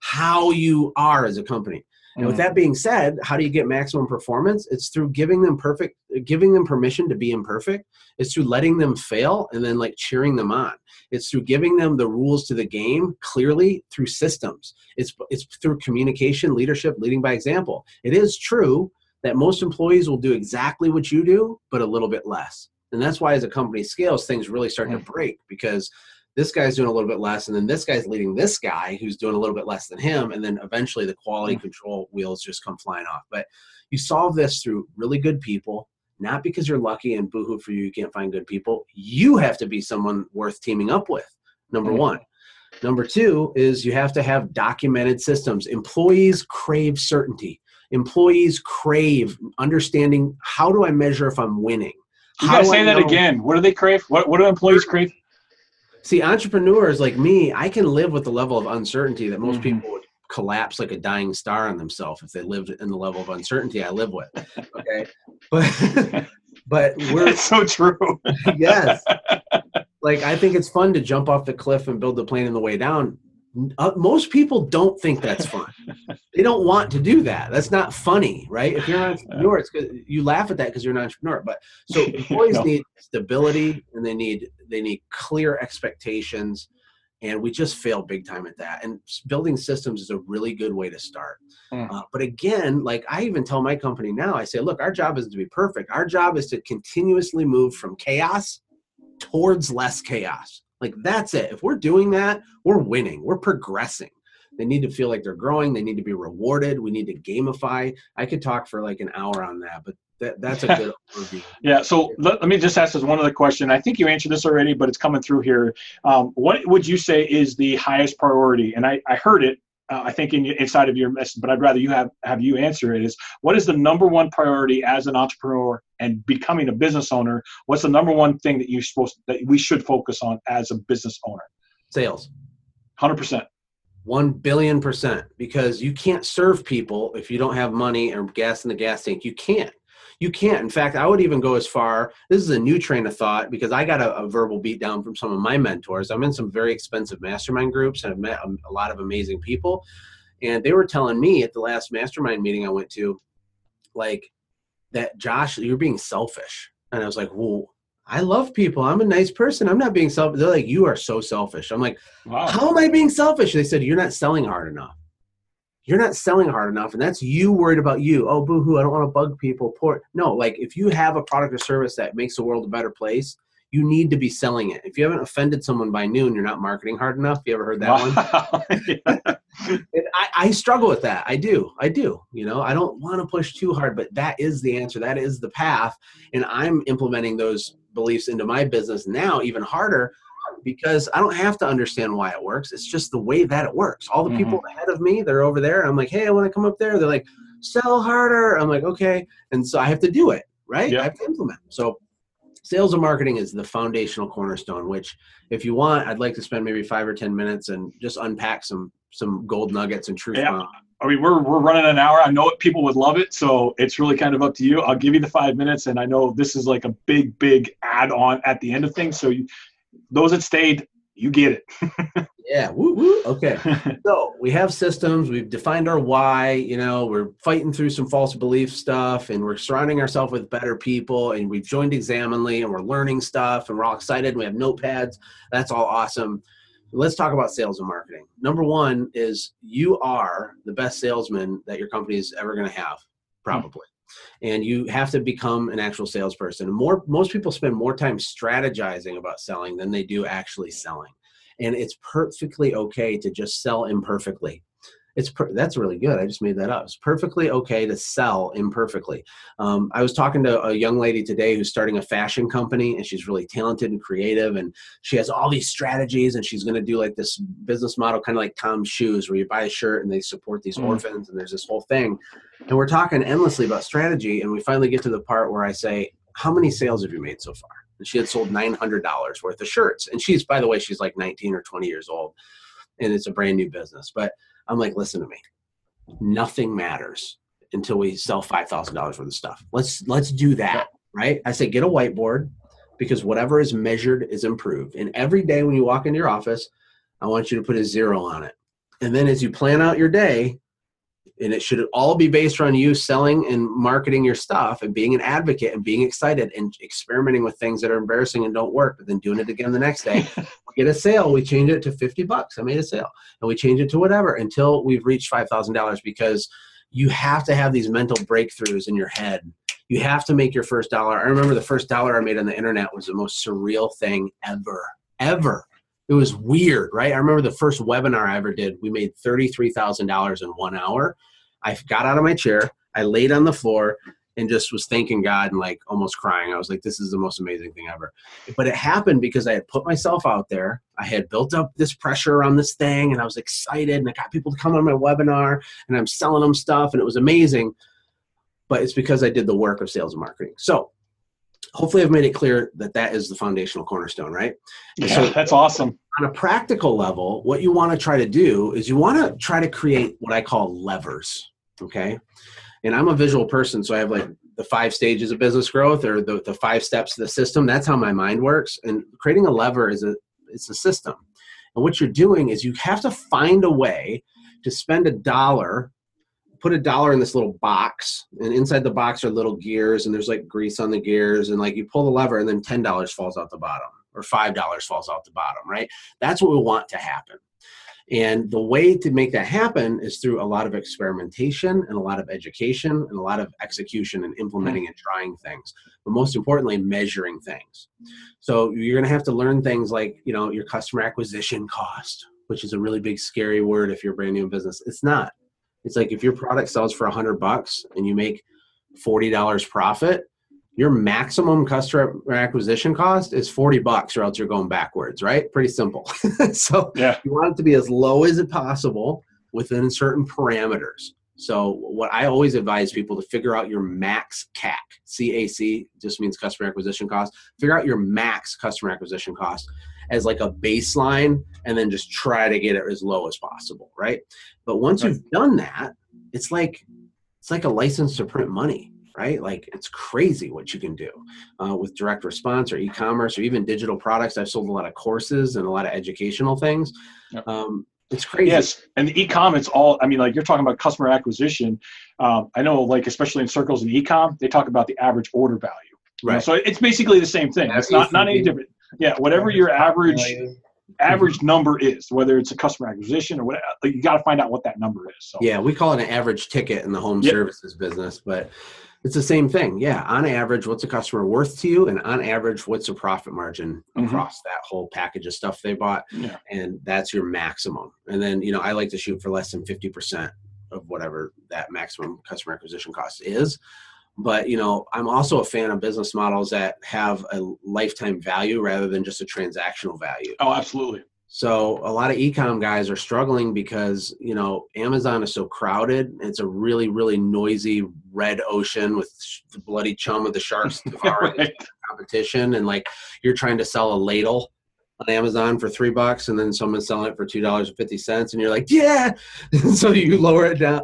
B: how you are as a company and with mm. that being said, how do you get maximum performance? It's through giving them perfect, giving them permission to be imperfect. It's through letting them fail and then like cheering them on. It's through giving them the rules to the game clearly through systems. It's it's through communication, leadership, leading by example. It is true that most employees will do exactly what you do, but a little bit less. And that's why as a company scales, things really start to break because this guy's doing a little bit less and then this guy's leading this guy who's doing a little bit less than him and then eventually the quality control wheels just come flying off. But you solve this through really good people not because you're lucky and boohoo for you you can't find good people. You have to be someone worth teaming up with number one. Number two is you have to have documented systems. Employees crave certainty employees crave understanding how do i measure if i'm winning
C: you gotta say that again what do they crave what, what do employees crave
B: See, entrepreneurs like me, I can live with the level of uncertainty that most mm-hmm. people would collapse like a dying star on themselves if they lived in the level of uncertainty I live with. Okay. but but we're
C: it's so true.
B: yes. Like I think it's fun to jump off the cliff and build the plane on the way down uh, most people don't think that's fun. they don't want to do that. That's not funny, right? If you're an entrepreneur, it's good. You laugh at that because you're an entrepreneur. But so employees no. need stability and they need they need clear expectations, and we just fail big time at that. And building systems is a really good way to start. Mm. Uh, but again, like I even tell my company now, I say, look, our job isn't to be perfect. Our job is to continuously move from chaos towards less chaos like that's it. If we're doing that, we're winning. We're progressing. They need to feel like they're growing. They need to be rewarded. We need to gamify. I could talk for like an hour on that, but that, that's a good overview.
C: Yeah. So let, let, me just ask this one other question. I think you answered this already, but it's coming through here. Um, what would you say is the highest priority? And I, I heard it uh, I think in, inside of your message, but I'd rather you have have you answer it. Is what is the number one priority as an entrepreneur and becoming a business owner? What's the number one thing that you supposed that we should focus on as a business owner?
B: Sales.
C: Hundred percent.
B: One billion percent. Because you can't serve people if you don't have money or gas in the gas tank. You can't you can't. In fact, I would even go as far. This is a new train of thought because I got a, a verbal beatdown from some of my mentors. I'm in some very expensive mastermind groups and I've met a, a lot of amazing people. And they were telling me at the last mastermind meeting I went to, like, that Josh, you're being selfish. And I was like, well, I love people. I'm a nice person. I'm not being selfish. They're like, you are so selfish. I'm like, wow. how am I being selfish? They said, you're not selling hard enough you're not selling hard enough and that's you worried about you. Oh boo hoo i don't want to bug people poor no like if you have a product or service that makes the world a better place you need to be selling it. If you haven't offended someone by noon you're not marketing hard enough. You ever heard that wow. one I, I struggle with that. I do. I do. You know i don't want to push too hard but that is the answer. That is the path. And i'm implementing those beliefs into my business now even harder because I don't have to understand why it works. It's just the way that it works. All the mm-hmm. people ahead of me, they're over there. I'm like, hey, I want to come up there. They're like, sell harder. I'm like, okay. And so I have to do it, right? Yeah. I have to implement. So sales and marketing is the foundational cornerstone, which if you want, I'd like to spend maybe five or 10 minutes and just unpack some, some gold nuggets and truth. Yeah.
C: I mean, we're, we're running an hour. I know people would love it. So it's really kind of up to you. I'll give you the five minutes. And I know this is like a big, big add on at the end of things. So you, those that stayed, you get it.
B: Yeah. Woo, woo. Okay. so we have systems. We've defined our why. You know, we're fighting through some false belief stuff, and we're surrounding ourselves with better people. And we've joined Examinely, and we're learning stuff, and we're all excited. We have notepads. That's all awesome. Let's talk about sales and marketing. Number one is you are the best salesman that your company is ever going to have, probably. And you have to become an actual salesperson. More, most people spend more time strategizing about selling than they do actually selling and it's perfectly okay to just sell imperfectly it's per- that's really good i just made that up it's perfectly okay to sell imperfectly um, i was talking to a young lady today who's starting a fashion company and she's really talented and creative and she has all these strategies and she's going to do like this business model kind of like tom's shoes where you buy a shirt and they support these mm. orphans and there's this whole thing and we're talking endlessly about strategy and we finally get to the part where i say how many sales have you made so far and she had sold $900 worth of shirts. And she's, by the way, she's like 19 or 20 years old and it's a brand new business. But I'm like, listen to me, nothing matters until we sell $5,000 worth of stuff. Let's, let's do that. Right. I say, get a whiteboard because whatever is measured is improved. And every day when you walk into your office, I want you to put a zero on it. And then as you plan out your day, and it should all be based on you selling and marketing your stuff and being an advocate and being excited and experimenting with things that are embarrassing and don't work but then doing it again the next day. We get a sale we change it to 50 bucks i made a sale and we change it to whatever until we've reached $5000 because you have to have these mental breakthroughs in your head. You have to make your first dollar. I remember the first dollar i made on the internet was the most surreal thing ever ever it was weird, right? I remember the first webinar I ever did. We made $33,000 in one hour. I got out of my chair, I laid on the floor, and just was thanking God and like almost crying. I was like, this is the most amazing thing ever. But it happened because I had put myself out there. I had built up this pressure around this thing and I was excited and I got people to come on my webinar and I'm selling them stuff and it was amazing. But it's because I did the work of sales and marketing. So hopefully I've made it clear that that is the foundational cornerstone, right?
C: Yeah, so that's awesome.
B: On a practical level, what you want to try to do is you want to try to create what I call levers, okay? And I'm a visual person, so I have like the five stages of business growth or the, the five steps of the system. That's how my mind works. And creating a lever is a it's a system. And what you're doing is you have to find a way to spend a dollar put a dollar in this little box and inside the box are little gears and there's like grease on the gears and like you pull the lever and then $10 falls out the bottom or $5 falls out the bottom right? That's what we want to happen. And the way to make that happen is through a lot of experimentation and a lot of education and a lot of execution and implementing and trying things but most importantly measuring things. So you're going to have to learn things like you know your customer acquisition cost which is a really big scary word if you're a brand new in business. It's not it's like if your product sells for a hundred bucks and you make forty dollars profit, your maximum customer acquisition cost is 40 bucks or else you're going backwards, right? Pretty simple. so yeah. you want it to be as low as it possible within certain parameters. So what I always advise people to figure out your max CAC. CAC just means customer acquisition cost. Figure out your max customer acquisition cost as like a baseline and then just try to get it as low as possible, right? But once right. you've done that, it's like it's like a license to print money, right? Like it's crazy what you can do uh, with direct response or e-commerce or even digital products. I've sold a lot of courses and a lot of educational things. Yep. Um, it's crazy.
C: Yes, and the e-com, it's all. I mean, like you're talking about customer acquisition. Um, I know, like especially in circles in e-com, they talk about the average order value. Right. know? So it's basically the same thing. It's not not any different. Yeah, whatever your average average number is, whether it's a customer acquisition or whatever, you got to find out what that number is. So.
B: Yeah, we call it an average ticket in the home yep. services business, but it's the same thing. Yeah, on average, what's a customer worth to you, and on average, what's a profit margin mm-hmm. across that whole package of stuff they bought, yeah. and that's your maximum. And then you know, I like to shoot for less than fifty percent of whatever that maximum customer acquisition cost is but you know i'm also a fan of business models that have a lifetime value rather than just a transactional value
C: oh absolutely
B: so a lot of ecom guys are struggling because you know amazon is so crowded it's a really really noisy red ocean with the bloody chum of the sharks right. competition and like you're trying to sell a ladle on Amazon for three bucks and then someone's selling it for two dollars and fifty cents and you're like, yeah. so you lower it down.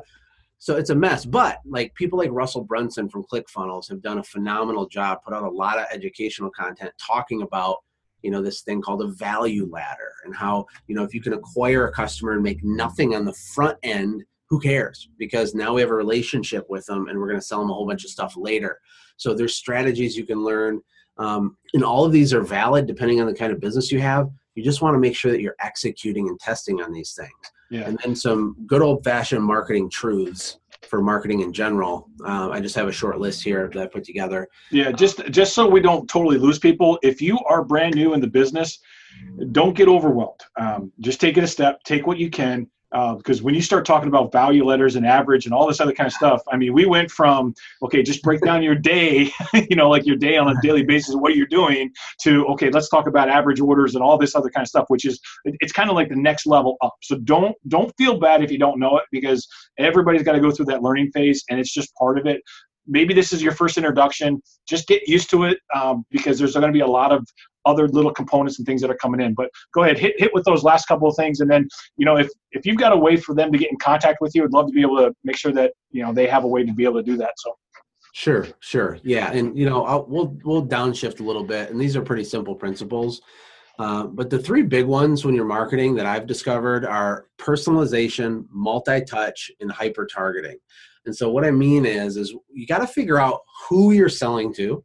B: So it's a mess. But like people like Russell Brunson from ClickFunnels have done a phenomenal job, put out a lot of educational content talking about, you know this thing called a value ladder and how you know if you can acquire a customer and make nothing on the front end who cares? Because now we have a relationship with them and we're going to sell them a whole bunch of stuff later. So there's strategies you can learn. Um, and all of these are valid depending on the kind of business you have. You just want to make sure that you're executing and testing on these things
C: Yeah.
B: and then some good old fashioned marketing truths for marketing in general uh, i just have a short list here that i put together
C: Yeah, just just so we don't totally lose people. If you are brand new in the business, don't get overwhelmed. Um, just take it a step. Take what you can. Uh, because when you start talking about value ladders and average and all this other kind of stuff, I mean, we went from okay, just break down your day, you know, like your day on a daily basis, what you're doing, to okay, let's talk about average orders and all this other kind of stuff, which is it- it's kind of like the next level up. So don't don't feel bad if you don't know it because everybody's got to go through that learning phase, and it's just part of it maybe this is your first introduction just get used to it um, because there's going to be a lot of other little components and things that are coming in but go ahead hit, hit with those last couple of things and then you know if if you've got a way for them to get in contact with you i'd love to be able to make sure that you know they have a way to be able to do that so
B: Sure, sure, yeah, and you know, I'll, we'll we'll downshift a little bit, and these are pretty simple principles. Uh, but the three big ones when you're marketing that I've discovered are personalization, multi-touch, and hyper-targeting. And so what I mean is, is you got to figure out who you're selling to,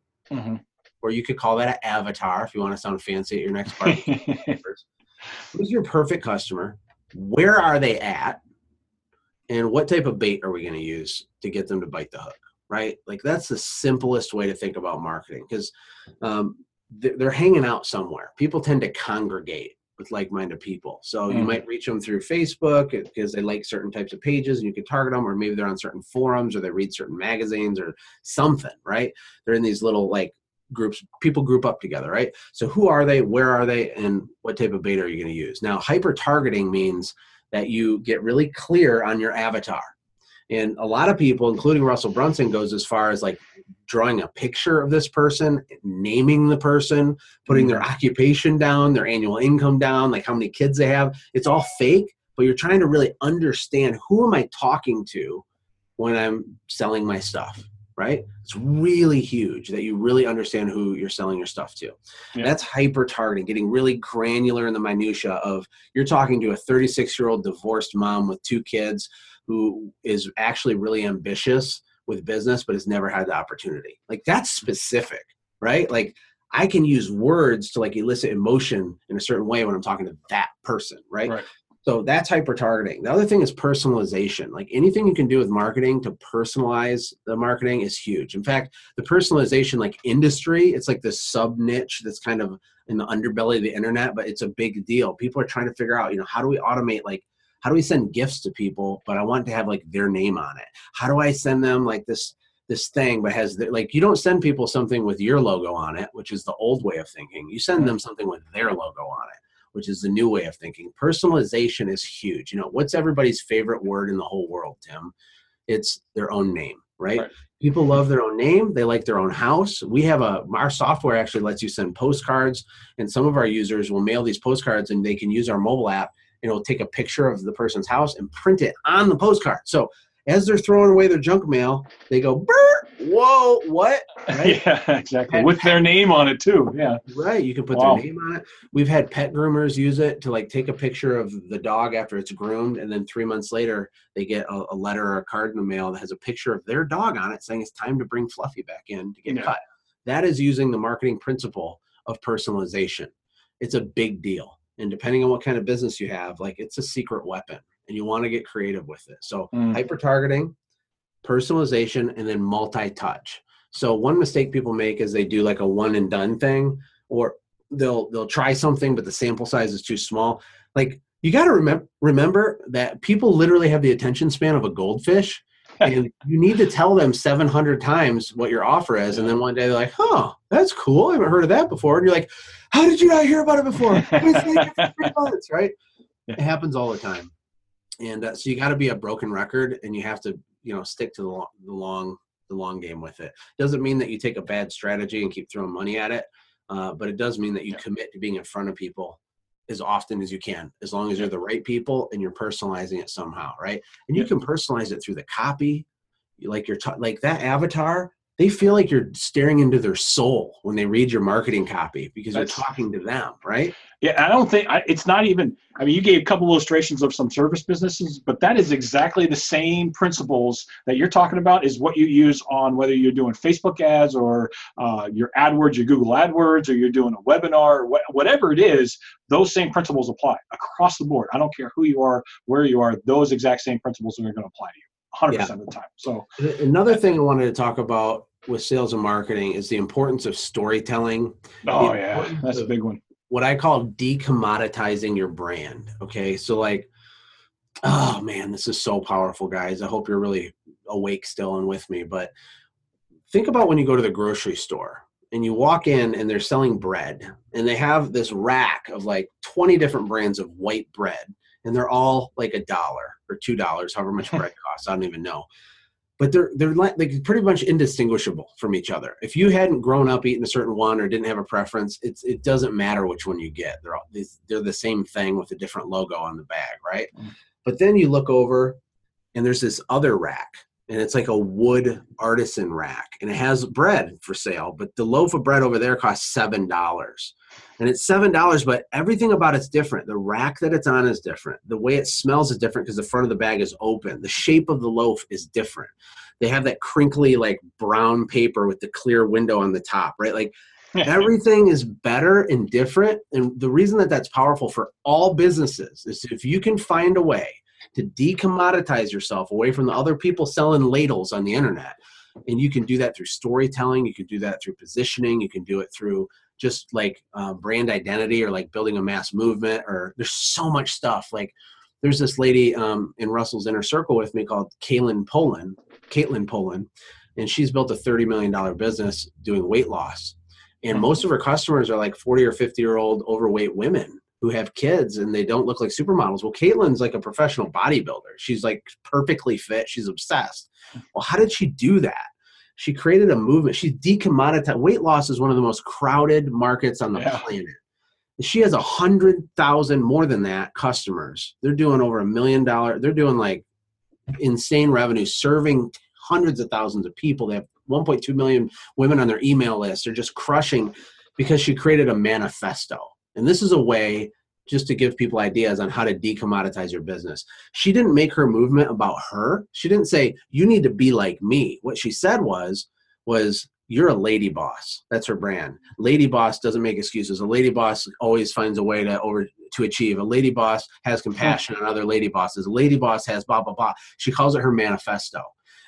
B: or you could call that an avatar if you want to sound fancy at your next party. Who's your perfect customer? Where are they at? And what type of bait are we going to use to get them to bite the hook? Right? Like that's the simplest way to think about marketing because um, they're hanging out somewhere. People tend to congregate with like-minded people. So you
C: Mhm.
B: might reach them through Facebook because they like certain types of pages and you can target them, or maybe they're on certain forums or they read certain magazines or something, right? They're in these little like groups, people group up together, right? So who are they? Where are they? And what type of beta are you going to use? Now, hyper targeting means that you get really clear on your avatar. And a lot of people, including Russell Brunson, goes as far as like drawing a picture of this person, naming the person, putting their mm-hmm. occupation down, their annual income down, like how many kids they have. It's all fake, but you're trying to really understand who am I talking to when I'm selling my stuff, right? It's really huge that you really understand who you're selling your stuff to.
C: Yeah.
B: That's hyper targeting, getting really granular in the minutia of you're talking to a 36 year old divorced mom with two kids who is actually really ambitious with business but has never had the opportunity. Like that's specific, right? Like I can use words to like elicit emotion in a certain way when I'm talking to that person, right?
C: Right.
B: So that's hyper targeting. The other thing is personalization. Like anything you can do with marketing to personalize the marketing is huge. In fact, the personalization like industry, it's like this sub niche that's kind of in the underbelly of the internet, but it's a big deal. People are trying to figure out, you know, how do we automate like how do we send gifts to people, but I want to have like their name on it? How do I send them like this this thing but has the, like you don't send people something with your logo on it, which is the old way of thinking. You send them something with their logo on it which is the new way of thinking. Personalization is huge. You know, what's everybody's favorite word in the whole world, Tim? It's their own name, right?
C: Right.
B: People love their own name. They like their own house. We have a our software actually lets you send postcards, and some of our users will mail these postcards, and they can use our mobile app. And it'll take a picture of the person's house and print it on the postcard. So as they're throwing away their junk mail, they go, Brr, "Whoa, what?" Right?
C: yeah exactly with their name on it too yeah
B: Right. You can put
C: Wow.
B: their name on it. We've had pet groomers use it to like take a picture of the dog after it's groomed, and then three months later they get a, a letter or a card in the mail that has a picture of their dog on it saying it's time to bring Fluffy back in to get
C: Yeah.
B: cut. That is using the marketing principle of personalization. It's a big deal. And depending on what kind of business you have, like it's a secret weapon and you want to get creative with it. So
C: Mm.
B: hyper targeting, personalization, and then multi touch. So one mistake people make is they do like a one and done thing, or they'll they'll try something but the sample size is too small. Like you got to remember remember that people literally have the attention span of a goldfish. And you need to tell them 700 times what your offer is and then one day they're like oh that's cool i haven't heard of that before. And you're like how did you not hear about it before? I've been saying it months, right? It happens all the time. And uh, so you got to be a broken record and you have to you know stick to the long, the long the long game with it. Doesn't mean that you take a bad strategy and keep throwing money at it uh, but it does mean that you commit to being in front of people as often as you can as long as you're the right people and you're personalizing it somehow right and you
C: Yeah.
B: can personalize it through the copy like you're ta- like that avatar they feel like you're staring into their soul when they read your marketing copy because
C: That's-
B: you're talking to them, right?
C: Yeah, I don't think I, it's not even. I mean, you gave a couple illustrations of some service businesses, but that is exactly the same principles that you're talking about. Is what you use on whether you're doing Facebook ads or uh, your AdWords, your Google AdWords, or you're doing a webinar, wh- whatever it is. Those same principles apply across the board. I don't care who you are, where you are. Those exact same principles are going to apply to you 100 percent of the time. So
B: Another thing I wanted to talk about with sales and marketing is the importance of storytelling.
C: Oh yeah, that's a big one.
B: What I call decommoditizing your brand. Okay, so like, oh man, this is so powerful, guys. I hope you're really awake still and with me. But think about when you go to the grocery store and you walk in and they're selling bread and they have this rack of like 20 different brands of white bread and they're all like a dollar or two dollars however much bread costs i don't even know but they're they're like, pretty much indistinguishable from each other. If you hadn't grown up eating a certain one or didn't have a preference it's it doesn't matter which one you get. They're all these- they're the same thing with a different logo on the bag right?
C: Mm.
B: but then you look over and there's this other rack and it's like a wood artisan rack and it has bread for sale but the loaf of bread over there costs seven dollars and it's seven dollars but everything about it's different. The rack that it's on is different. The way it smells is different because the front of the bag is open. The shape of the loaf is different. They have that crinkly like brown paper with the clear window on the top right? Like everything is better and different. And the reason that that's powerful for all businesses is if you can find a way to decommoditize yourself away from the other people selling ladles on the internet and you can do that through storytelling you can do that through positioning you can do it through just like uh, brand identity or like building a mass movement or there's so much stuff like there's this lady um, in russell's inner circle with me called Kaelin Poulin Kaelin Poulin and she's built a $30 million business doing weight loss and most of her customers are like 40 or 50 year old overweight women who have kids and they don't look like supermodels. Well, Kaelin's like a professional bodybuilder. She's like perfectly fit. She's obsessed. Well, how did she do that? She created a movement. She decommoditized. Weight loss is one of the most crowded markets on the
C: Yeah.
B: planet. She has a hundred thousand more than that customers. They're doing over a million dollar. They're doing like insane revenue, serving hundreds of thousands of people. They have 1.2 million women on their email list. They're just crushing because she created a manifesto. And this is a way just to give people ideas on how to decommoditize your business. She didn't make her movement about her. She didn't say you need to be like me. What she said was was you're a lady boss. That's her brand. Lady boss doesn't make excuses. A lady boss always finds a way to over to achieve. A lady boss has compassion on other lady bosses. A lady boss has blah blah blah. She calls it her manifesto.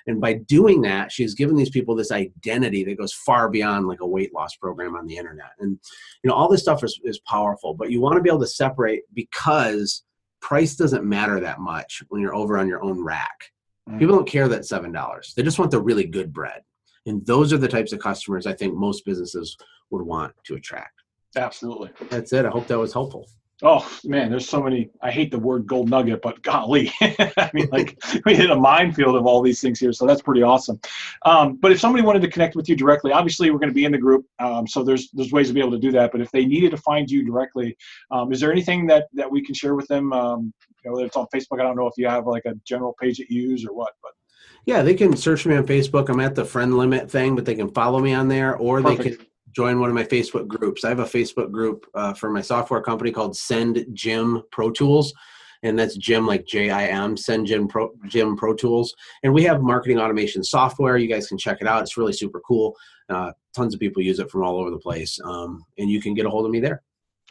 B: And by doing that, she's given these people this identity that goes far beyond like a weight loss program on the internet. And you know, all this stuff is, is powerful, but you want to be able to separate because price doesn't matter that much when you're over on your own rack.
C: Mm.
B: People don't care that seven dollars. They just want the really good bread. And those are the types of customers I think most businesses would want to attract.
C: Absolutely.
B: That's it. I hope that was helpful.
C: Oh man, there's so many. I hate the word gold nugget, but golly, I mean, like we hit a minefield of all these things here, so that's pretty awesome. Um, but if somebody wanted to connect with you directly, obviously we're going to be in the group, um, so there's there's ways to be able to do that. But if they needed to find you directly, um, is there anything that that we can share with them? Um, you know, whether it's on Facebook, I don't know if you have like a general page that you use or what, but
B: Yeah, they can search me on Facebook. I'm at the friend limit thing, but they can follow me on there or they can join one of my Facebook groups. I have a Facebook group uh, for my software company called Send Jim Pro Tools. And that's Jim like J I M, Send Jim Pro Jim Pro Tools. And we have marketing automation software. You guys can check it out. It's really super cool. Uh, tons of people use it from all over the place. Um, and you can get a hold of me there.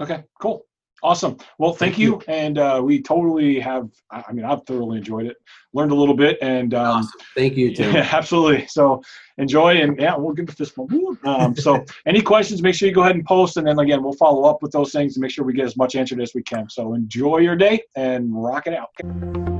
C: Okay, cool. Awesome. Well, thank, you. And uh, we totally have, I I mean, I've thoroughly enjoyed it, learned a little bit, and um,
B: Awesome. Thank you, Tim.
C: yeah, absolutely. So enjoy, and yeah, we'll give it this one. Um, so, any questions, make sure you go ahead and post, and then again, we'll follow up with those things and make sure we get as much answered as we can. So, enjoy your day and rock it out.